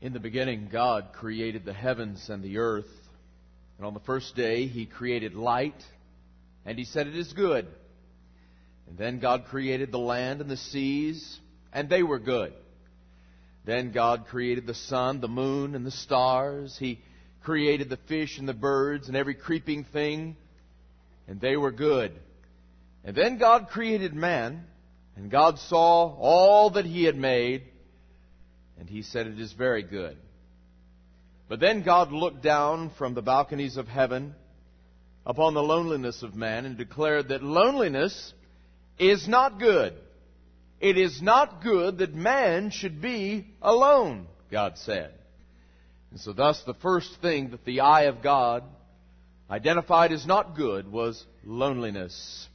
In the beginning, God created the heavens and the earth. And on the first day, He created light, and He said, It is good. And then God created the land and the seas, and they were good. Then God created the sun, the moon, and the stars. He created the fish and the birds and every creeping thing, and they were good. And then God created man, and God saw all that He had made, and He said, It is very good. But then God looked down from the balconies of heaven upon the loneliness of man and declared that loneliness is not good. It is not good that man should be alone, God said. And so thus the first thing that the eye of God identified as not good was loneliness.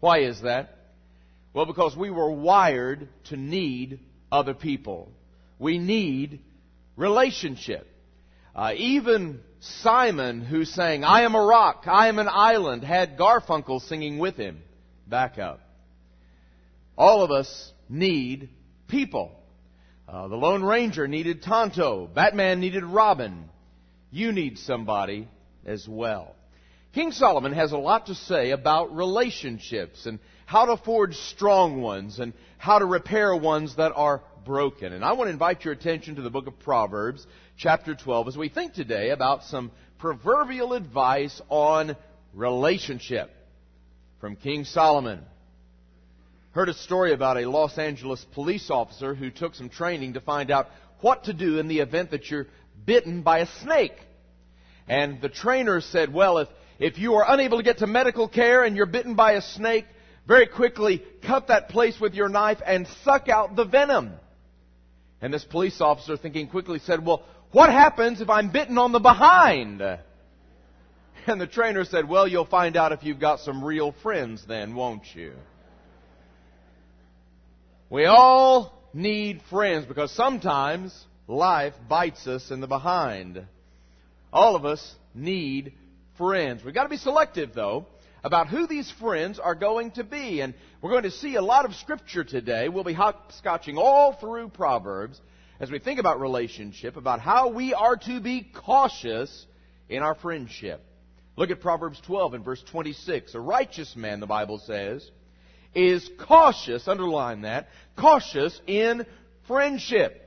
Why is that? Well, because we were wired to need other people. We need relationship. Uh, even Simon, who sang, I am a rock, I am an island, had Garfunkel singing with him. Back up. All of us need people. Uh, the Lone Ranger needed Tonto. Batman needed Robin. You need somebody as well. King Solomon has a lot to say about relationships and how to forge strong ones and how to repair ones that are broken. And I want to invite your attention to the book of Proverbs, chapter 12, as we think today about some proverbial advice on relationship from King Solomon. Heard a story about a Los Angeles police officer who took some training to find out what to do in the event that you're bitten by a snake. And the trainer said, well, if, if you are unable to get to medical care and you're bitten by a snake, very quickly cut that place with your knife and suck out the venom. And this police officer, thinking quickly, said, Well, what happens if I'm bitten on the behind? And the trainer said, Well, you'll find out if you've got some real friends then, won't you? We all need friends because sometimes life bites us in the behind. All of us need friends. We've got to be selective, though, about who these friends are going to be. And we're going to see a lot of scripture today. We'll be hopscotching all through Proverbs as we think about relationship, about how we are to be cautious in our friendship. Look at Proverbs 12 and verse 26. A righteous man, the Bible says, is cautious, underline that, cautious in friendship.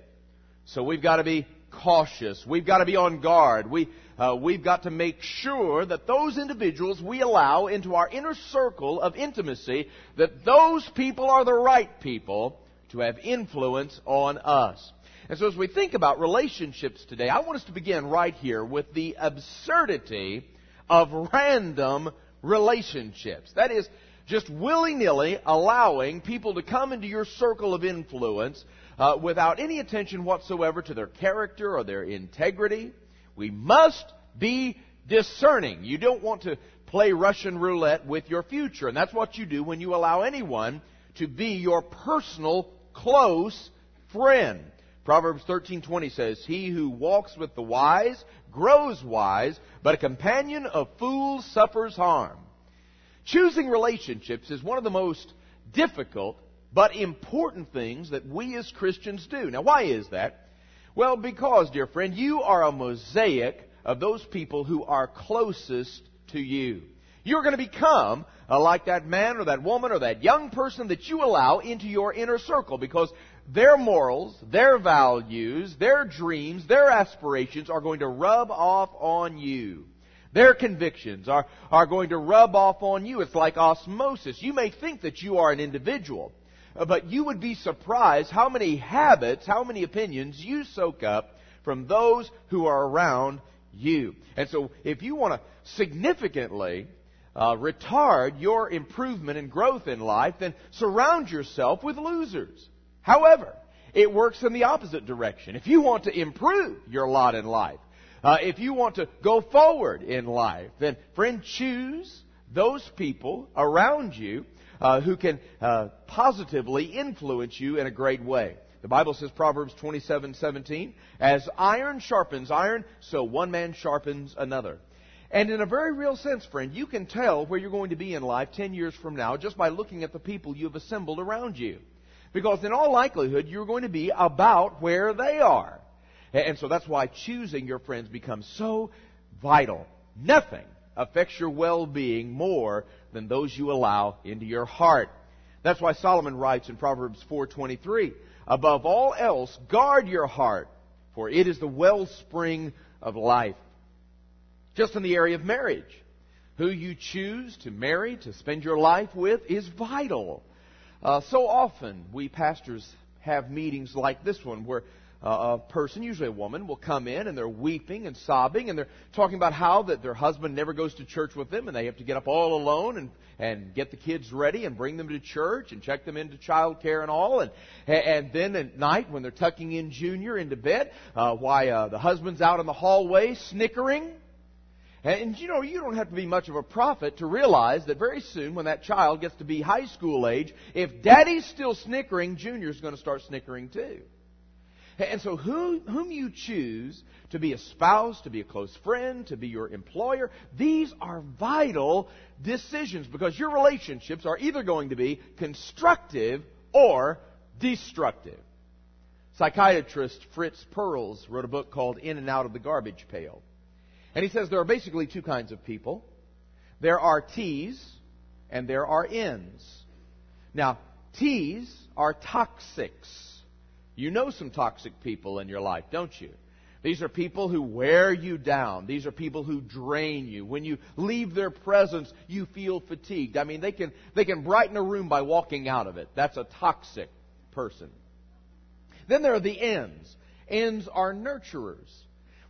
So we've got to be cautious. We've got to be on guard. We, uh, we've got to make sure that those individuals we allow into our inner circle of intimacy, that those people are the right people to have influence on us. And so as we think about relationships today, I want us to begin right here with the absurdity of random relationships. That is, just willy-nilly allowing people to come into your circle of influence uh, without any attention whatsoever to their character or their integrity. We must be discerning. You don't want to play Russian roulette with your future, and that's what you do when you allow anyone to be your personal close friend. Proverbs 13:20 says, "He who walks with the wise grows wise, but a companion of fools suffers harm." Choosing relationships is one of the most difficult but important things that we as Christians do. Now, why is that? Well, because, dear friend, you are a mosaic of those people who are closest to you. You're going to become uh, like that man or that woman or that young person that you allow into your inner circle because their morals, their values, their dreams, their aspirations are going to rub off on you. Their convictions are, are going to rub off on you. It's like osmosis. You may think that you are an individual, but you would be surprised how many habits, how many opinions you soak up from those who are around you. And so if you want to significantly uh, retard your improvement and growth in life, then surround yourself with losers. However, it works in the opposite direction. If you want to improve your lot in life, uh, if you want to go forward in life, then friend, choose those people around you uh, who can uh, positively influence you in a great way. The Bible says, Proverbs 27, 17, as iron sharpens iron, so one man sharpens another. And in a very real sense, friend, you can tell where you're going to be in life 10 years from now just by looking at the people you've assembled around you. Because in all likelihood, you're going to be about where they are. And so that's why choosing your friends becomes so vital. Nothing affects your well-being more than those you allow into your heart. That's why Solomon writes in Proverbs 4:23, "Above all else, guard your heart, for it is the wellspring of life." Just in the area of marriage, who you choose to marry, to spend your life with, is vital. Uh, so often, we pastors have meetings like this one where uh, a person, usually a woman, will come in and they're weeping and sobbing and they're talking about how that their husband never goes to church with them and they have to get up all alone and, and get the kids ready and bring them to church and check them into child care and all. And, and then at night when they're tucking in Junior into bed, uh, why uh, the husband's out in the hallway snickering and you know, you don't have to be much of a prophet to realize that very soon, when that child gets to be high school age, if daddy's still snickering, junior's going to start snickering too. And so, who, whom you choose to be a spouse, to be a close friend, to be your employer, these are vital decisions because your relationships are either going to be constructive or destructive. Psychiatrist Fritz Perls wrote a book called In and Out of the Garbage Pail. And he says there are basically two kinds of people there are T's and there are N's. Now, T's are toxics. You know some toxic people in your life, don't you? These are people who wear you down. These are people who drain you. When you leave their presence, you feel fatigued. I mean, they can, they can brighten a room by walking out of it. That's a toxic person. Then there are the N's. N's are nurturers.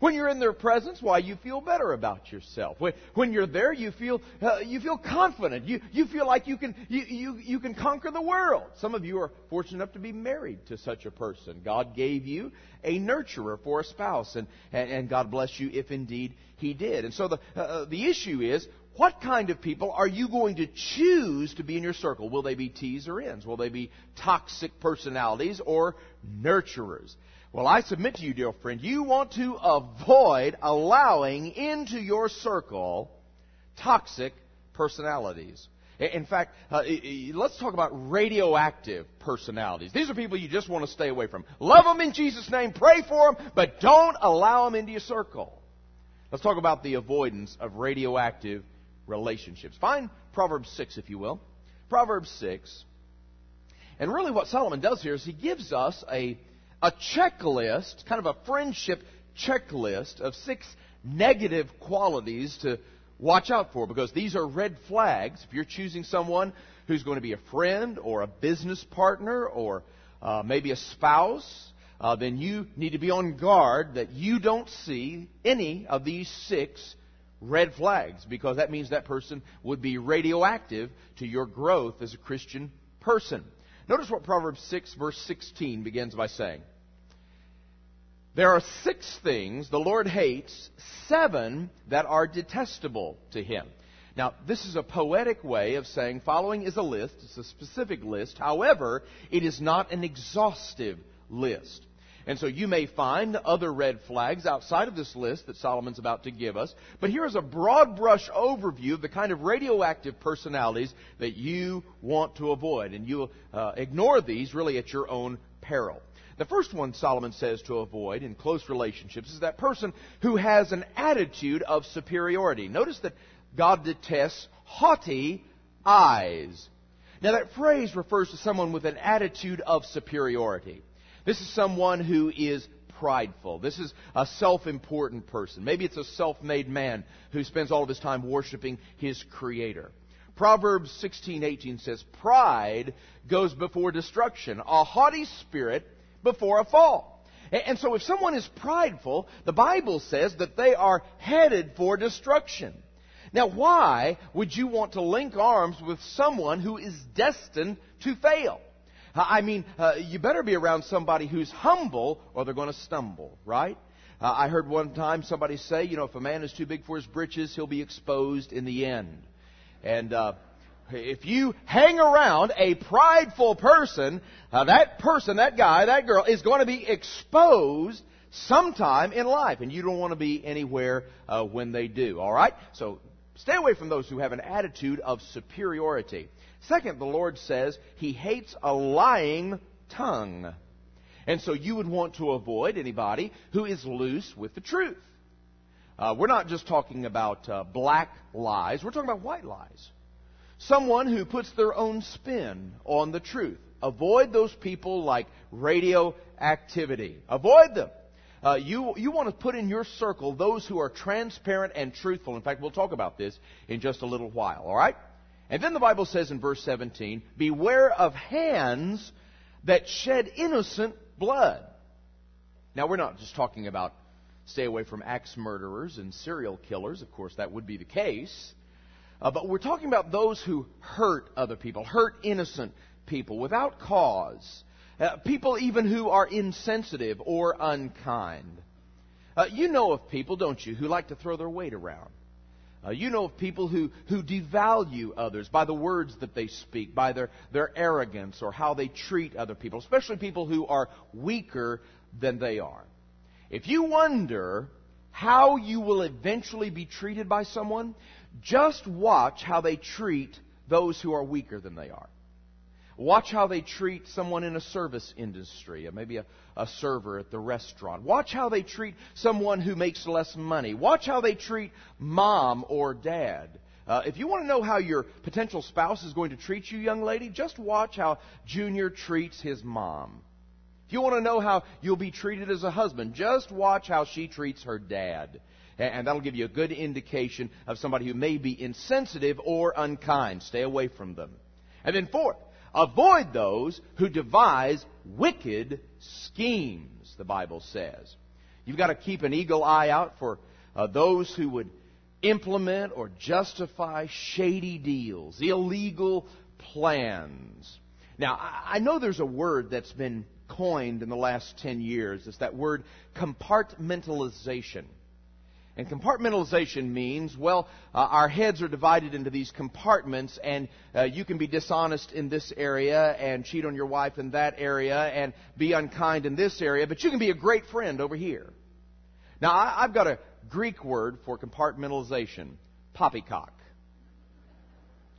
When you're in their presence, why, you feel better about yourself. When, you're there, you feel, uh, you feel confident. You, you feel like you can, you, you, you can conquer the world. Some of you are fortunate enough to be married to such a person. God gave you a nurturer for a spouse, and, and, and God bless you if indeed He did. And so the, uh, uh the issue is, what kind of people are you going to choose to be in your circle? Will they be T's or N's? Will they be toxic personalities or nurturers? Well, I submit to you, dear friend, you want to avoid allowing into your circle toxic personalities. In fact, uh, let's talk about radioactive personalities. These are people you just want to stay away from. Love them in Jesus' name, pray for them, but don't allow them into your circle. Let's talk about the avoidance of radioactive relationships. Find Proverbs 6, if you will. Proverbs 6. And really, what Solomon does here is he gives us a a checklist, kind of a friendship checklist of six negative qualities to watch out for because these are red flags. If you're choosing someone who's going to be a friend or a business partner or uh, maybe a spouse, uh, then you need to be on guard that you don't see any of these six red flags because that means that person would be radioactive to your growth as a Christian person. Notice what Proverbs 6 verse 16 begins by saying. There are six things the Lord hates, seven that are detestable to him. Now, this is a poetic way of saying following is a list. It's a specific list. However, it is not an exhaustive list. And so you may find other red flags outside of this list that Solomon's about to give us. But here is a broad brush overview of the kind of radioactive personalities that you want to avoid. And you'll uh, ignore these really at your own peril. The first one Solomon says to avoid in close relationships is that person who has an attitude of superiority. Notice that God detests haughty eyes. Now that phrase refers to someone with an attitude of superiority. This is someone who is prideful. This is a self-important person. Maybe it's a self-made man who spends all of his time worshiping his creator. Proverbs 16:18 says, "Pride goes before destruction. A haughty spirit before a fall. And so if someone is prideful, the Bible says that they are headed for destruction. Now, why would you want to link arms with someone who is destined to fail? I mean, uh, you better be around somebody who's humble or they're going to stumble, right? Uh, I heard one time somebody say, you know, if a man is too big for his britches, he'll be exposed in the end. And uh, if you hang around a prideful person, uh, that person, that guy, that girl is going to be exposed sometime in life, and you don't want to be anywhere uh, when they do. All right? So stay away from those who have an attitude of superiority. Second, the Lord says He hates a lying tongue. And so you would want to avoid anybody who is loose with the truth. Uh, we're not just talking about uh, black lies, we're talking about white lies. Someone who puts their own spin on the truth. Avoid those people like radioactivity. Avoid them. Uh, you, you want to put in your circle those who are transparent and truthful. In fact, we'll talk about this in just a little while, all right? And then the Bible says in verse 17, Beware of hands that shed innocent blood. Now, we're not just talking about stay away from axe murderers and serial killers. Of course, that would be the case. Uh, but we're talking about those who hurt other people, hurt innocent people without cause. Uh, people even who are insensitive or unkind. Uh, you know of people, don't you, who like to throw their weight around. Uh, you know of people who, who devalue others by the words that they speak, by their, their arrogance or how they treat other people, especially people who are weaker than they are. If you wonder how you will eventually be treated by someone, just watch how they treat those who are weaker than they are. Watch how they treat someone in a service industry, maybe a, a server at the restaurant. Watch how they treat someone who makes less money. Watch how they treat mom or dad. Uh, if you want to know how your potential spouse is going to treat you, young lady, just watch how Junior treats his mom. If you want to know how you'll be treated as a husband, just watch how she treats her dad. And that'll give you a good indication of somebody who may be insensitive or unkind. Stay away from them. And then fourth, Avoid those who devise wicked schemes, the Bible says. You've got to keep an eagle eye out for uh, those who would implement or justify shady deals, illegal plans. Now, I know there's a word that's been coined in the last 10 years. It's that word compartmentalization. And compartmentalization means, well, uh, our heads are divided into these compartments, and uh, you can be dishonest in this area, and cheat on your wife in that area, and be unkind in this area, but you can be a great friend over here. Now, I, I've got a Greek word for compartmentalization poppycock.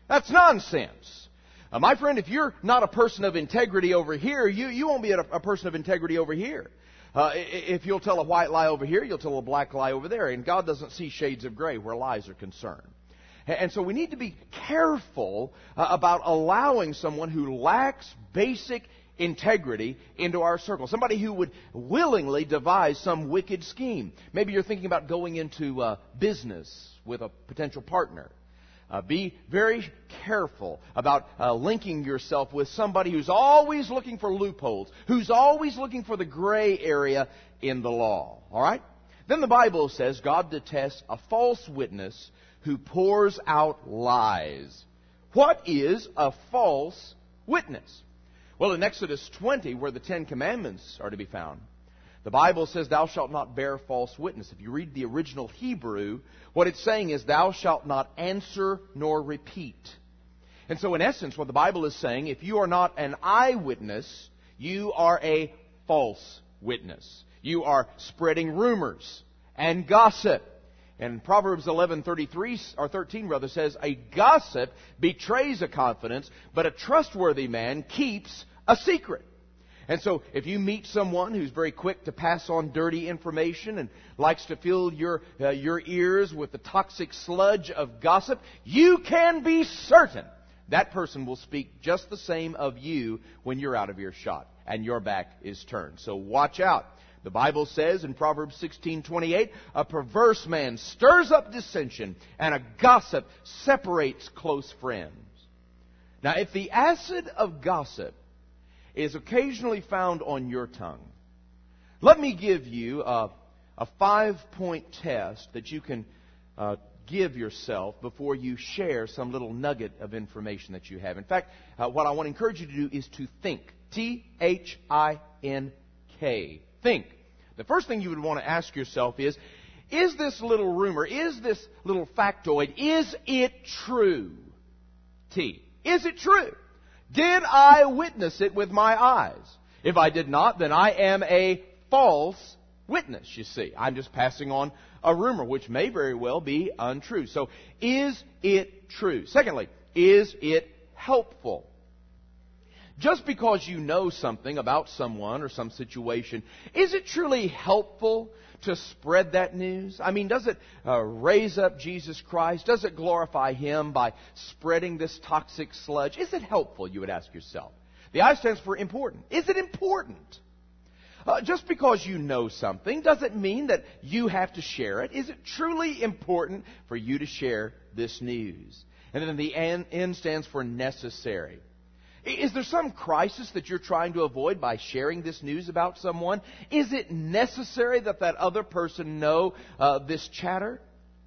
That's nonsense. Uh, my friend, if you're not a person of integrity over here, you, you won't be a, a person of integrity over here. Uh, if you'll tell a white lie over here, you'll tell a black lie over there. And God doesn't see shades of gray where lies are concerned. And so we need to be careful uh, about allowing someone who lacks basic integrity into our circle. Somebody who would willingly devise some wicked scheme. Maybe you're thinking about going into uh, business with a potential partner. Uh, be very careful about uh, linking yourself with somebody who's always looking for loopholes, who's always looking for the gray area in the law. All right? Then the Bible says God detests a false witness who pours out lies. What is a false witness? Well, in Exodus 20, where the Ten Commandments are to be found, the Bible says, Thou shalt not bear false witness. If you read the original Hebrew, what it's saying is, Thou shalt not answer nor repeat. And so, in essence, what the Bible is saying, if you are not an eyewitness, you are a false witness. You are spreading rumors and gossip. And Proverbs 11:33 or 13 rather says, "A gossip betrays a confidence, but a trustworthy man keeps a secret." And so, if you meet someone who's very quick to pass on dirty information and likes to fill your, uh, your ears with the toxic sludge of gossip, you can be certain that person will speak just the same of you when you're out of earshot and your back is turned. So watch out. The Bible says in Proverbs 16:28, a perverse man stirs up dissension and a gossip separates close friends. Now, if the acid of gossip is occasionally found on your tongue. Let me give you a, a five point test that you can uh, give yourself before you share some little nugget of information that you have. In fact, uh, what I want to encourage you to do is to think. T H I N K. Think. The first thing you would want to ask yourself is Is this little rumor, is this little factoid, is it true? T. Is it true? Did I witness it with my eyes? If I did not, then I am a false witness, you see. I'm just passing on a rumor, which may very well be untrue. So, is it true? Secondly, is it helpful? Just because you know something about someone or some situation, is it truly helpful to spread that news? I mean, does it uh, raise up Jesus Christ? Does it glorify Him by spreading this toxic sludge? Is it helpful, you would ask yourself? The I stands for important. Is it important? Uh, just because you know something doesn't mean that you have to share it. Is it truly important for you to share this news? And then the N, N stands for necessary. Is there some crisis that you're trying to avoid by sharing this news about someone? Is it necessary that that other person know uh, this chatter?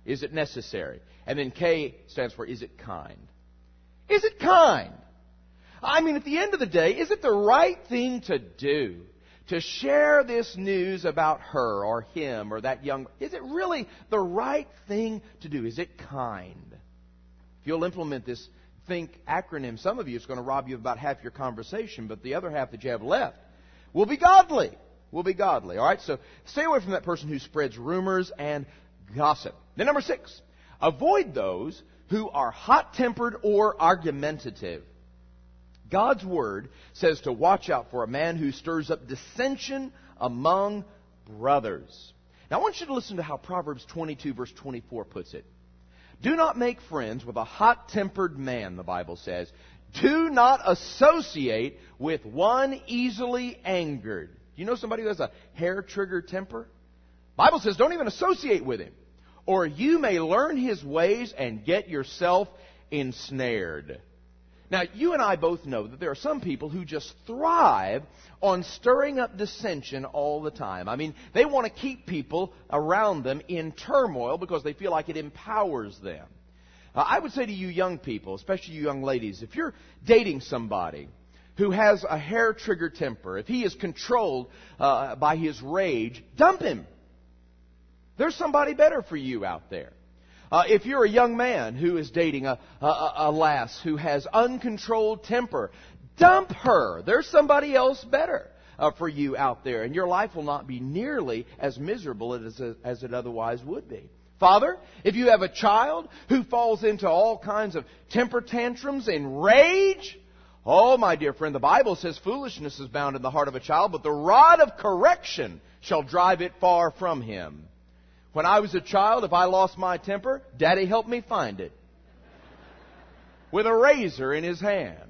Is it necessary? And then K stands for is it kind? Is it kind? I mean, at the end of the day, is it the right thing to do to share this news about her or him or that young? Is it really the right thing to do? Is it kind? If you'll implement this think acronym, some of you, is going to rob you of about half your conversation, but the other half that you have left will be godly. Will be godly. All right? So stay away from that person who spreads rumors and gossip. Then number six, avoid those who are hot tempered or argumentative. God's word says to watch out for a man who stirs up dissension among brothers. Now I want you to listen to how Proverbs 22 verse 24 puts it. Do not make friends with a hot tempered man, the Bible says. Do not associate with one easily angered. Do you know somebody who has a hair trigger temper? Bible says don't even associate with him. Or you may learn his ways and get yourself ensnared. Now, you and I both know that there are some people who just thrive on stirring up dissension all the time. I mean, they want to keep people around them in turmoil because they feel like it empowers them. Uh, I would say to you young people, especially you young ladies, if you're dating somebody who has a hair trigger temper, if he is controlled uh, by his rage, dump him. There's somebody better for you out there. Uh, if you're a young man who is dating a, a, a lass who has uncontrolled temper, dump her. There's somebody else better uh, for you out there, and your life will not be nearly as miserable as, as it otherwise would be. Father, if you have a child who falls into all kinds of temper tantrums and rage, oh, my dear friend, the Bible says foolishness is bound in the heart of a child, but the rod of correction shall drive it far from him. When I was a child, if I lost my temper, Daddy helped me find it. With a razor in his hand.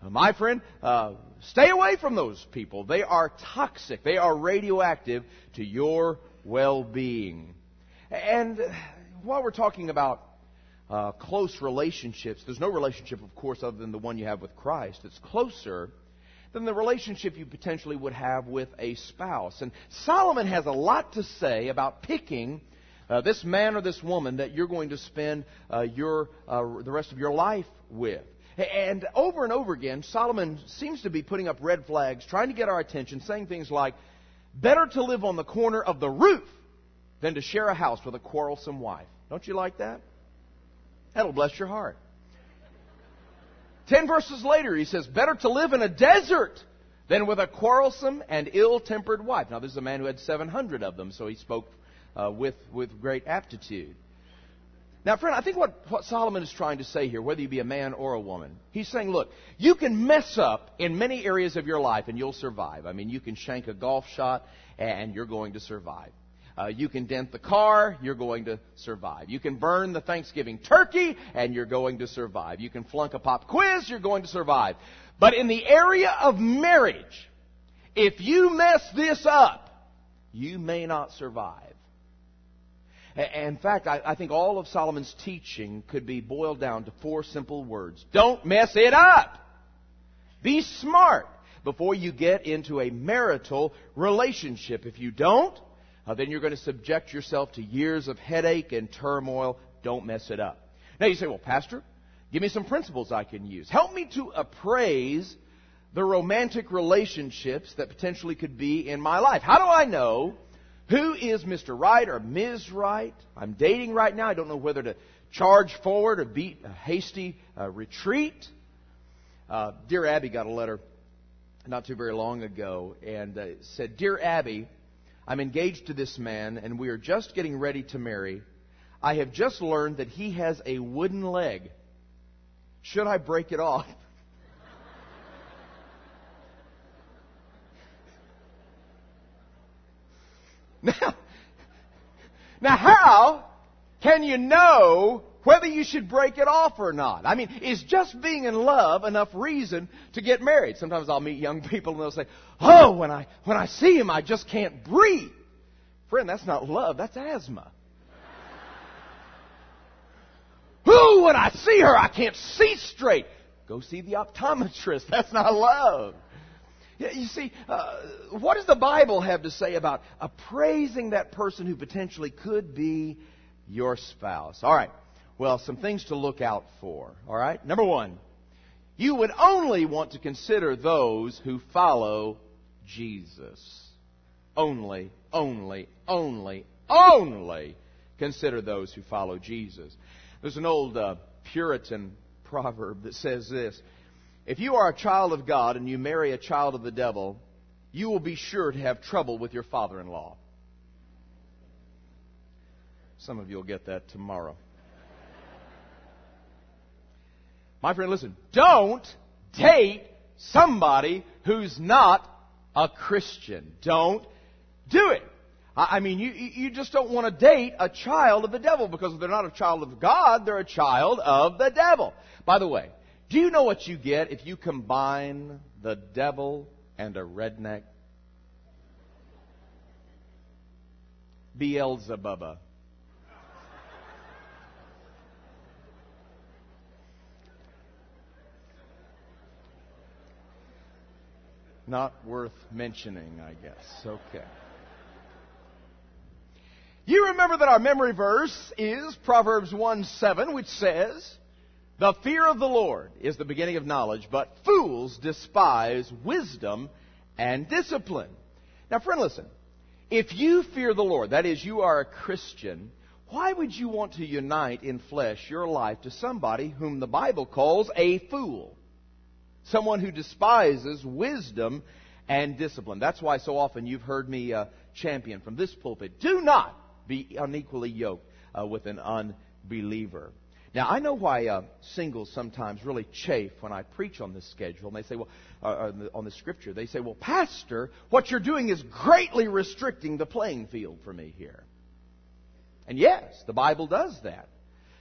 My friend, uh, stay away from those people. They are toxic. They are radioactive to your well-being. And while we're talking about uh, close relationships, there's no relationship, of course, other than the one you have with Christ. It's closer than the relationship you potentially would have with a spouse. And Solomon has a lot to say about picking uh, this man or this woman that you're going to spend uh, your uh, the rest of your life with. And over and over again, Solomon seems to be putting up red flags, trying to get our attention, saying things like, "Better to live on the corner of the roof than to share a house with a quarrelsome wife." Don't you like that? That'll bless your heart. Ten verses later, he says, Better to live in a desert than with a quarrelsome and ill tempered wife. Now, this is a man who had 700 of them, so he spoke uh, with, with great aptitude. Now, friend, I think what, what Solomon is trying to say here, whether you be a man or a woman, he's saying, look, you can mess up in many areas of your life and you'll survive. I mean, you can shank a golf shot and you're going to survive. Uh, you can dent the car, you're going to survive. You can burn the Thanksgiving turkey, and you're going to survive. You can flunk a pop quiz, you're going to survive. But in the area of marriage, if you mess this up, you may not survive. In fact, I think all of Solomon's teaching could be boiled down to four simple words. Don't mess it up! Be smart before you get into a marital relationship. If you don't, uh, then you're going to subject yourself to years of headache and turmoil. Don't mess it up. Now you say, well, Pastor, give me some principles I can use. Help me to appraise the romantic relationships that potentially could be in my life. How do I know who is Mr. Right or Ms. Right? I'm dating right now. I don't know whether to charge forward or beat a hasty uh, retreat. Uh, Dear Abby got a letter not too very long ago and uh, said, Dear Abby, I'm engaged to this man, and we are just getting ready to marry. I have just learned that he has a wooden leg. Should I break it off? now, now, how can you know whether you should break it off or not? I mean, is just being in love enough reason to get married? Sometimes I'll meet young people and they'll say, "Oh, when I when I see him, I just can't breathe." Friend, that's not love, that's asthma. Who, when I see her, I can't see straight. Go see the optometrist. That's not love. You see, uh, what does the Bible have to say about appraising that person who potentially could be your spouse? All right. Well, some things to look out for. All right. Number one, you would only want to consider those who follow Jesus. Only, only, only, only consider those who follow Jesus. There's an old uh, Puritan proverb that says this If you are a child of God and you marry a child of the devil, you will be sure to have trouble with your father in law. Some of you will get that tomorrow. My friend, listen, don't date somebody who's not a Christian. Don't do it. I mean, you, you just don't want to date a child of the devil because if they're not a child of God, they're a child of the devil. By the way, do you know what you get if you combine the devil and a redneck? Beelzebubba. Not worth mentioning, I guess. Okay. You remember that our memory verse is Proverbs 1 7, which says, The fear of the Lord is the beginning of knowledge, but fools despise wisdom and discipline. Now, friend, listen. If you fear the Lord, that is, you are a Christian, why would you want to unite in flesh your life to somebody whom the Bible calls a fool? Someone who despises wisdom and discipline. That's why so often you've heard me uh, champion from this pulpit. Do not be unequally yoked uh, with an unbeliever. Now, I know why uh, singles sometimes really chafe when I preach on this schedule. And they say, well, uh, on, the, on the scripture, they say, well, Pastor, what you're doing is greatly restricting the playing field for me here. And yes, the Bible does that.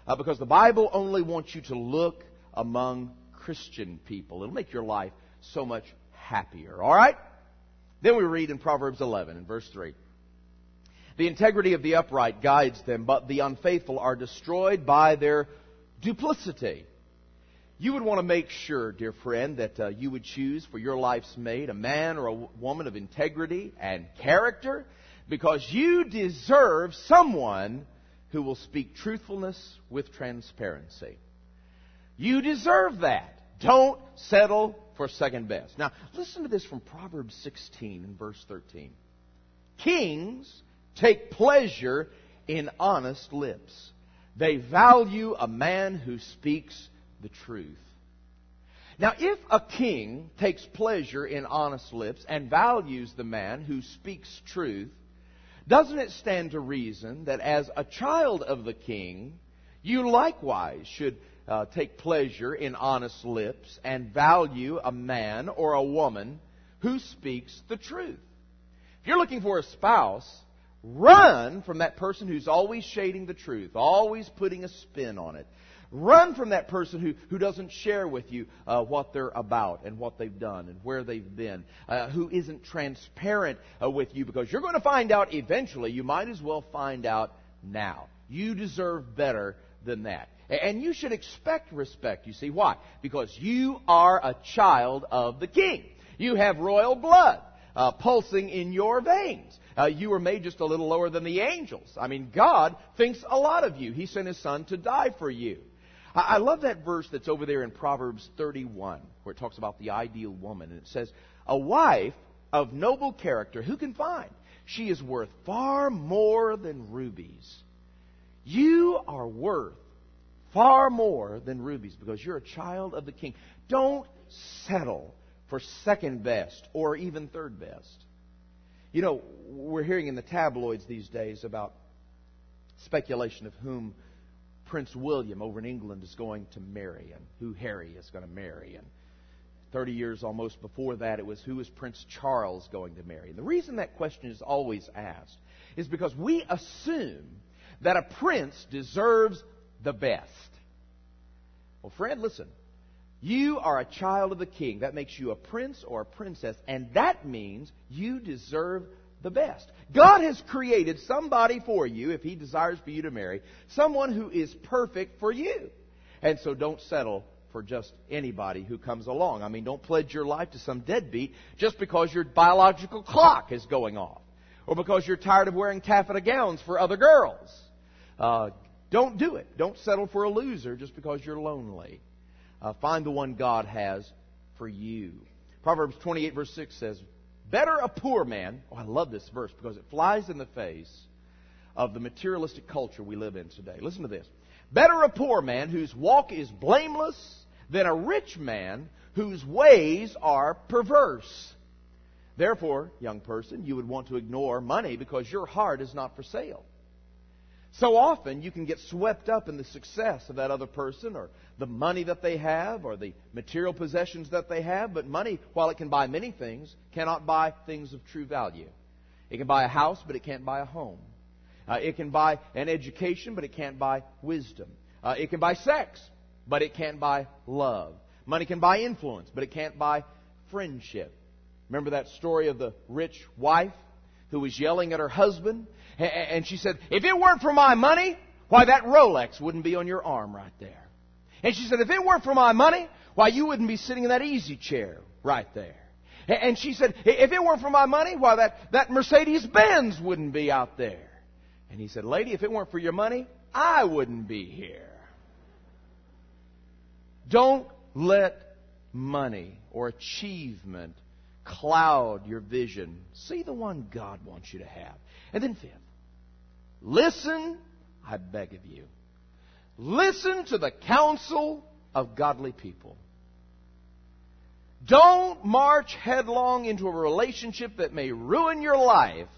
Uh, because the Bible only wants you to look among Christian people. It'll make your life so much happier. All right? Then we read in Proverbs 11 in verse 3. The integrity of the upright guides them, but the unfaithful are destroyed by their duplicity. You would want to make sure, dear friend, that uh, you would choose for your life's mate a man or a woman of integrity and character because you deserve someone who will speak truthfulness with transparency. You deserve that. Don't settle for second best. Now, listen to this from Proverbs 16 and verse 13. Kings take pleasure in honest lips. They value a man who speaks the truth. Now, if a king takes pleasure in honest lips and values the man who speaks truth, doesn't it stand to reason that as a child of the king, you likewise should uh, take pleasure in honest lips and value a man or a woman who speaks the truth? If you're looking for a spouse, Run from that person who's always shading the truth, always putting a spin on it. Run from that person who, who doesn't share with you uh, what they're about and what they've done and where they've been, uh, who isn't transparent uh, with you because you're going to find out eventually. You might as well find out now. You deserve better than that. And you should expect respect. You see why? Because you are a child of the king. You have royal blood uh, pulsing in your veins. Uh, you were made just a little lower than the angels. I mean, God thinks a lot of you. He sent His Son to die for you. I, I love that verse that's over there in Proverbs 31, where it talks about the ideal woman. And it says, A wife of noble character, who can find? She is worth far more than rubies. You are worth far more than rubies because you're a child of the king. Don't settle for second best or even third best. You know, we're hearing in the tabloids these days about speculation of whom Prince William over in England is going to marry and who Harry is going to marry. And 30 years almost before that, it was who is Prince Charles going to marry? And the reason that question is always asked is because we assume that a prince deserves the best. Well, friend, listen. You are a child of the king. That makes you a prince or a princess, and that means you deserve the best. God has created somebody for you, if He desires for you to marry, someone who is perfect for you. And so don't settle for just anybody who comes along. I mean, don't pledge your life to some deadbeat just because your biological clock is going off or because you're tired of wearing taffeta gowns for other girls. Uh, don't do it. Don't settle for a loser just because you're lonely. Uh, find the one God has for you. Proverbs 28, verse 6 says, Better a poor man. Oh, I love this verse because it flies in the face of the materialistic culture we live in today. Listen to this. Better a poor man whose walk is blameless than a rich man whose ways are perverse. Therefore, young person, you would want to ignore money because your heart is not for sale. So often you can get swept up in the success of that other person or the money that they have or the material possessions that they have, but money, while it can buy many things, cannot buy things of true value. It can buy a house, but it can't buy a home. Uh, it can buy an education, but it can't buy wisdom. Uh, it can buy sex, but it can't buy love. Money can buy influence, but it can't buy friendship. Remember that story of the rich wife who was yelling at her husband? And she said, If it weren't for my money, why, that Rolex wouldn't be on your arm right there. And she said, If it weren't for my money, why, you wouldn't be sitting in that easy chair right there. And she said, If it weren't for my money, why, that, that Mercedes Benz wouldn't be out there. And he said, Lady, if it weren't for your money, I wouldn't be here. Don't let money or achievement cloud your vision. See the one God wants you to have. And then, fifth, listen, I beg of you, listen to the counsel of godly people. Don't march headlong into a relationship that may ruin your life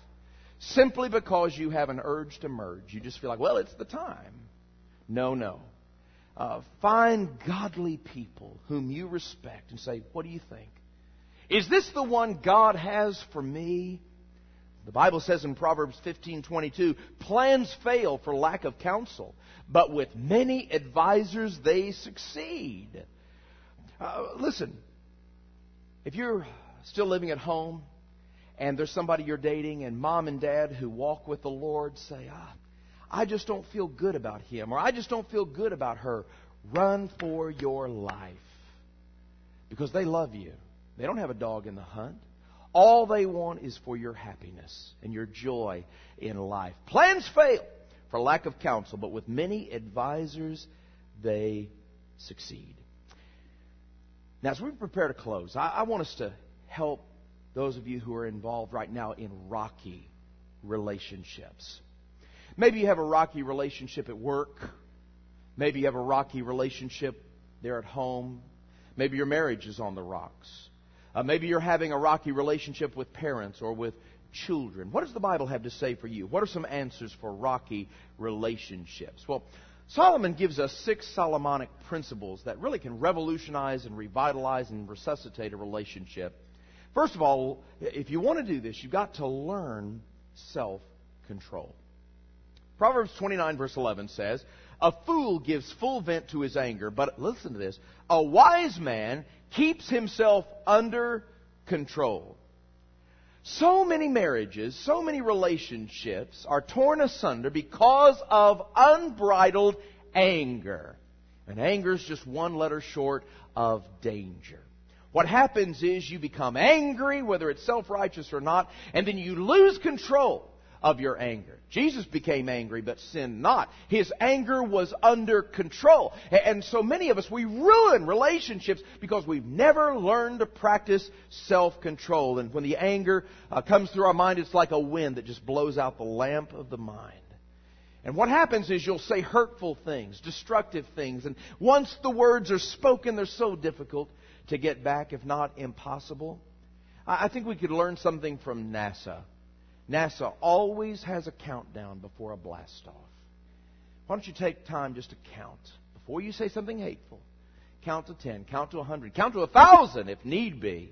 simply because you have an urge to merge. You just feel like, well, it's the time. No, no. Uh, find godly people whom you respect and say, what do you think? Is this the one God has for me? The Bible says in Proverbs 15:22, plans fail for lack of counsel, but with many advisers they succeed. Uh, listen, if you're still living at home and there's somebody you're dating and mom and dad who walk with the Lord say, ah, I just don't feel good about him or I just don't feel good about her, run for your life because they love you. They don't have a dog in the hunt. All they want is for your happiness and your joy in life. Plans fail for lack of counsel, but with many advisors, they succeed. Now, as we prepare to close, I, I want us to help those of you who are involved right now in rocky relationships. Maybe you have a rocky relationship at work. Maybe you have a rocky relationship there at home. Maybe your marriage is on the rocks. Uh, maybe you're having a rocky relationship with parents or with children. What does the Bible have to say for you? What are some answers for rocky relationships? Well, Solomon gives us six Solomonic principles that really can revolutionize and revitalize and resuscitate a relationship. First of all, if you want to do this, you've got to learn self control. Proverbs 29, verse 11 says, A fool gives full vent to his anger, but listen to this a wise man keeps himself under control. So many marriages, so many relationships are torn asunder because of unbridled anger. And anger is just one letter short of danger. What happens is you become angry, whether it's self righteous or not, and then you lose control of your anger. Jesus became angry but sinned not. His anger was under control. And so many of us, we ruin relationships because we've never learned to practice self-control. And when the anger uh, comes through our mind, it's like a wind that just blows out the lamp of the mind. And what happens is you'll say hurtful things, destructive things, and once the words are spoken, they're so difficult to get back, if not impossible. I think we could learn something from NASA. NASA always has a countdown before a blast off. Why don't you take time just to count? Before you say something hateful, count to 10, count to a 100, count to a 1,000 if need be.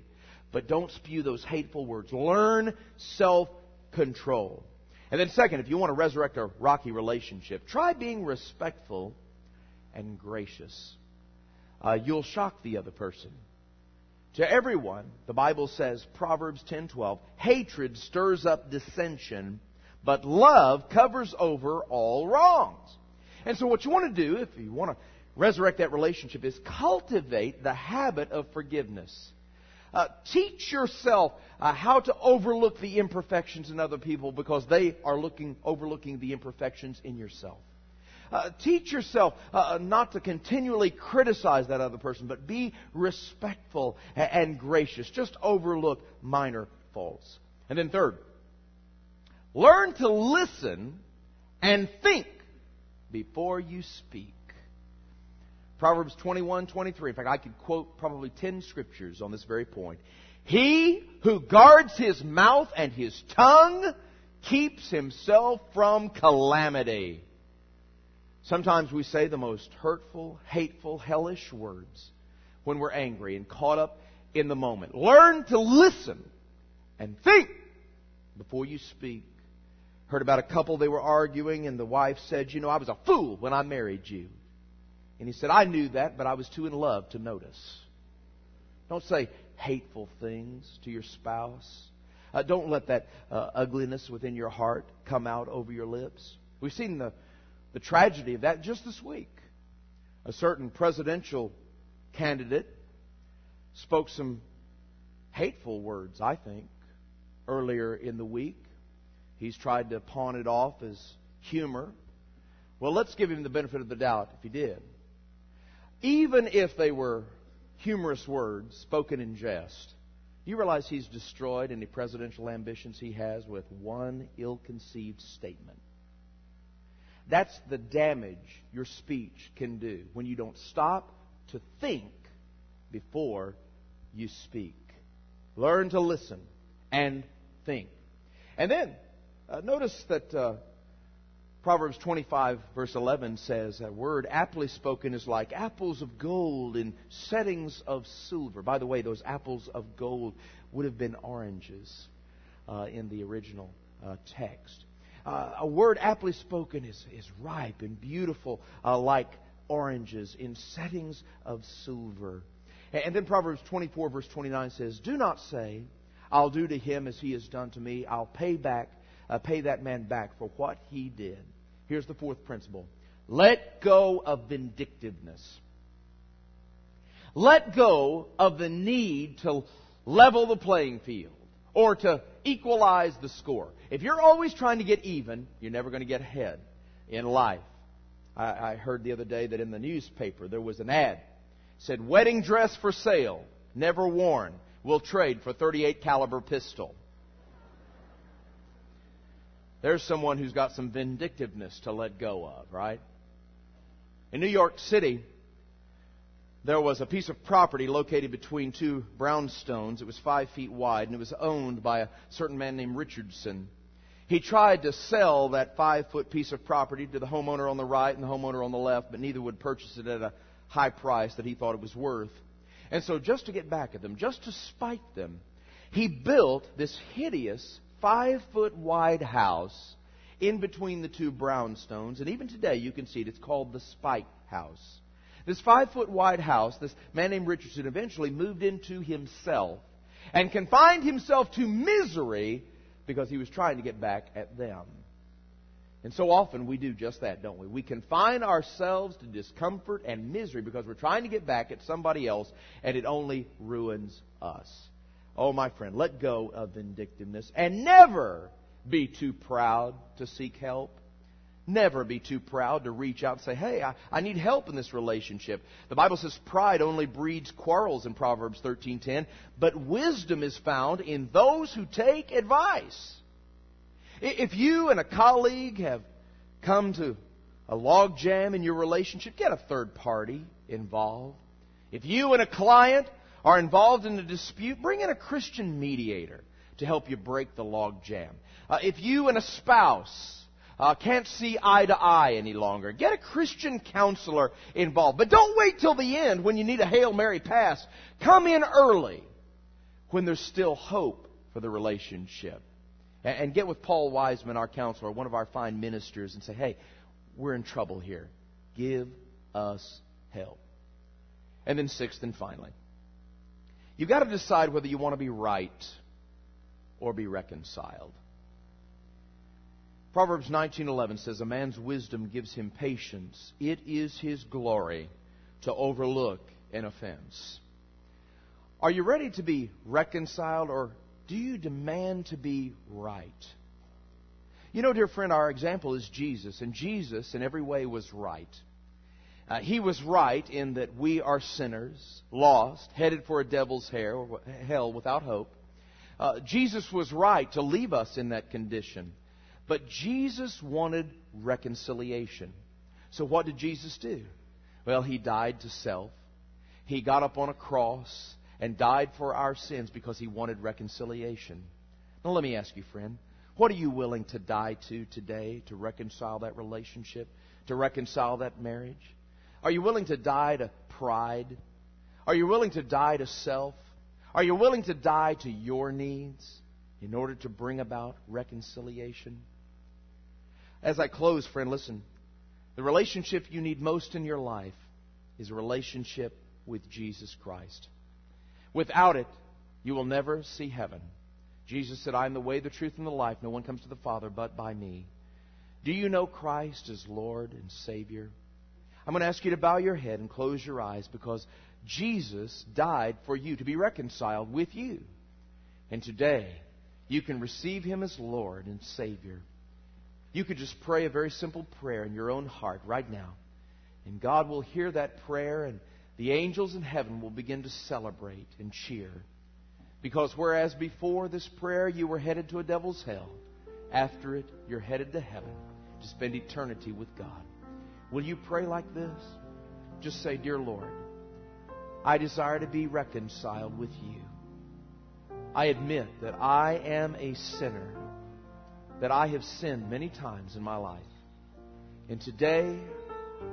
But don't spew those hateful words. Learn self control. And then, second, if you want to resurrect a rocky relationship, try being respectful and gracious. Uh, you'll shock the other person. To everyone, the Bible says, Proverbs 10:12, hatred stirs up dissension, but love covers over all wrongs. And so what you want to do if you want to resurrect that relationship is cultivate the habit of forgiveness. Uh, teach yourself uh, how to overlook the imperfections in other people because they are looking, overlooking the imperfections in yourself. Uh, teach yourself uh, not to continually criticize that other person, but be respectful and, and gracious. Just overlook minor faults. And then, third, learn to listen and think before you speak. Proverbs 21, 23. In fact, I could quote probably 10 scriptures on this very point. He who guards his mouth and his tongue keeps himself from calamity. Sometimes we say the most hurtful, hateful, hellish words when we're angry and caught up in the moment. Learn to listen and think before you speak. Heard about a couple, they were arguing, and the wife said, You know, I was a fool when I married you. And he said, I knew that, but I was too in love to notice. Don't say hateful things to your spouse. Uh, don't let that uh, ugliness within your heart come out over your lips. We've seen the, the tragedy of that just this week. A certain presidential candidate spoke some hateful words, I think, earlier in the week. He's tried to pawn it off as humor. Well, let's give him the benefit of the doubt if he did even if they were humorous words spoken in jest, do you realize he's destroyed any presidential ambitions he has with one ill conceived statement. That's the damage your speech can do when you don't stop to think before you speak. Learn to listen and think. And then, uh, notice that uh, Proverbs 25, verse 11 says, A word aptly spoken is like apples of gold in settings of silver. By the way, those apples of gold would have been oranges uh, in the original uh, text. Uh, a word aptly spoken is, is ripe and beautiful, uh, like oranges in settings of silver. And then Proverbs 24, verse 29 says, Do not say, I'll do to him as he has done to me. I'll pay back, uh, pay that man back for what he did. Here's the fourth principle let go of vindictiveness. Let go of the need to level the playing field or to equalize the score. If you're always trying to get even, you're never going to get ahead in life. I, I heard the other day that in the newspaper there was an ad said wedding dress for sale, never worn, will trade for 38 caliber pistol. There's someone who's got some vindictiveness to let go of, right? In New York City, there was a piece of property located between two brownstones. It was five feet wide, and it was owned by a certain man named Richardson. He tried to sell that five foot piece of property to the homeowner on the right and the homeowner on the left, but neither would purchase it at a high price that he thought it was worth. And so, just to get back at them, just to spite them, he built this hideous five foot wide house in between the two brownstones. And even today, you can see it. It's called the Spite House. This five foot wide house, this man named Richardson eventually moved into himself and confined himself to misery because he was trying to get back at them. And so often we do just that, don't we? We confine ourselves to discomfort and misery because we're trying to get back at somebody else and it only ruins us. Oh, my friend, let go of vindictiveness and never be too proud to seek help. Never be too proud to reach out and say, Hey, I, I need help in this relationship. The Bible says pride only breeds quarrels in Proverbs 13:10, but wisdom is found in those who take advice. If you and a colleague have come to a log jam in your relationship, get a third party involved. If you and a client are involved in a dispute, bring in a Christian mediator to help you break the log jam. Uh, if you and a spouse uh, can't see eye to eye any longer. Get a Christian counselor involved. But don't wait till the end when you need a Hail Mary pass. Come in early when there's still hope for the relationship. And, and get with Paul Wiseman, our counselor, one of our fine ministers, and say, hey, we're in trouble here. Give us help. And then sixth and finally, you've got to decide whether you want to be right or be reconciled. Proverbs 19:11 says a man's wisdom gives him patience. It is his glory to overlook an offense. Are you ready to be reconciled or do you demand to be right? You know, dear friend, our example is Jesus, and Jesus in every way was right. Uh, he was right in that we are sinners, lost, headed for a devil's hell without hope. Uh, Jesus was right to leave us in that condition. But Jesus wanted reconciliation. So what did Jesus do? Well, he died to self. He got up on a cross and died for our sins because he wanted reconciliation. Now, let me ask you, friend, what are you willing to die to today to reconcile that relationship, to reconcile that marriage? Are you willing to die to pride? Are you willing to die to self? Are you willing to die to your needs in order to bring about reconciliation? As I close, friend, listen. The relationship you need most in your life is a relationship with Jesus Christ. Without it, you will never see heaven. Jesus said, I am the way, the truth, and the life. No one comes to the Father but by me. Do you know Christ as Lord and Savior? I'm going to ask you to bow your head and close your eyes because Jesus died for you to be reconciled with you. And today, you can receive Him as Lord and Savior. You could just pray a very simple prayer in your own heart right now. And God will hear that prayer, and the angels in heaven will begin to celebrate and cheer. Because whereas before this prayer you were headed to a devil's hell, after it you're headed to heaven to spend eternity with God. Will you pray like this? Just say, Dear Lord, I desire to be reconciled with you. I admit that I am a sinner, that I have sinned many times in my life. And today,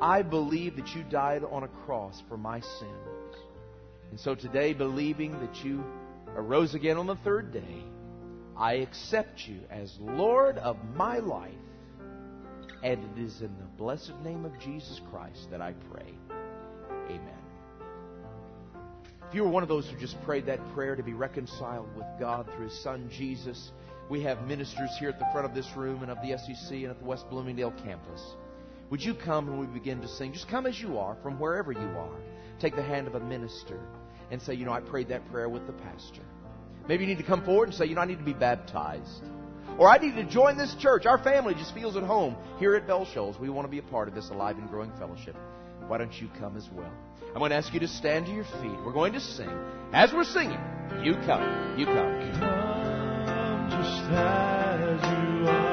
I believe that you died on a cross for my sins. And so today, believing that you arose again on the third day, I accept you as Lord of my life. And it is in the blessed name of Jesus Christ that I pray. Amen. If you were one of those who just prayed that prayer to be reconciled with God through His Son Jesus, we have ministers here at the front of this room and of the SEC and at the West Bloomingdale campus. Would you come when we begin to sing? Just come as you are, from wherever you are. Take the hand of a minister and say, You know, I prayed that prayer with the pastor. Maybe you need to come forward and say, You know, I need to be baptized. Or I need to join this church. Our family just feels at home here at Bell Shoals. We want to be a part of this alive and growing fellowship. Why don't you come as well? I'm going to ask you to stand to your feet. We're going to sing. As we're singing, you come. You come. Come just as you are.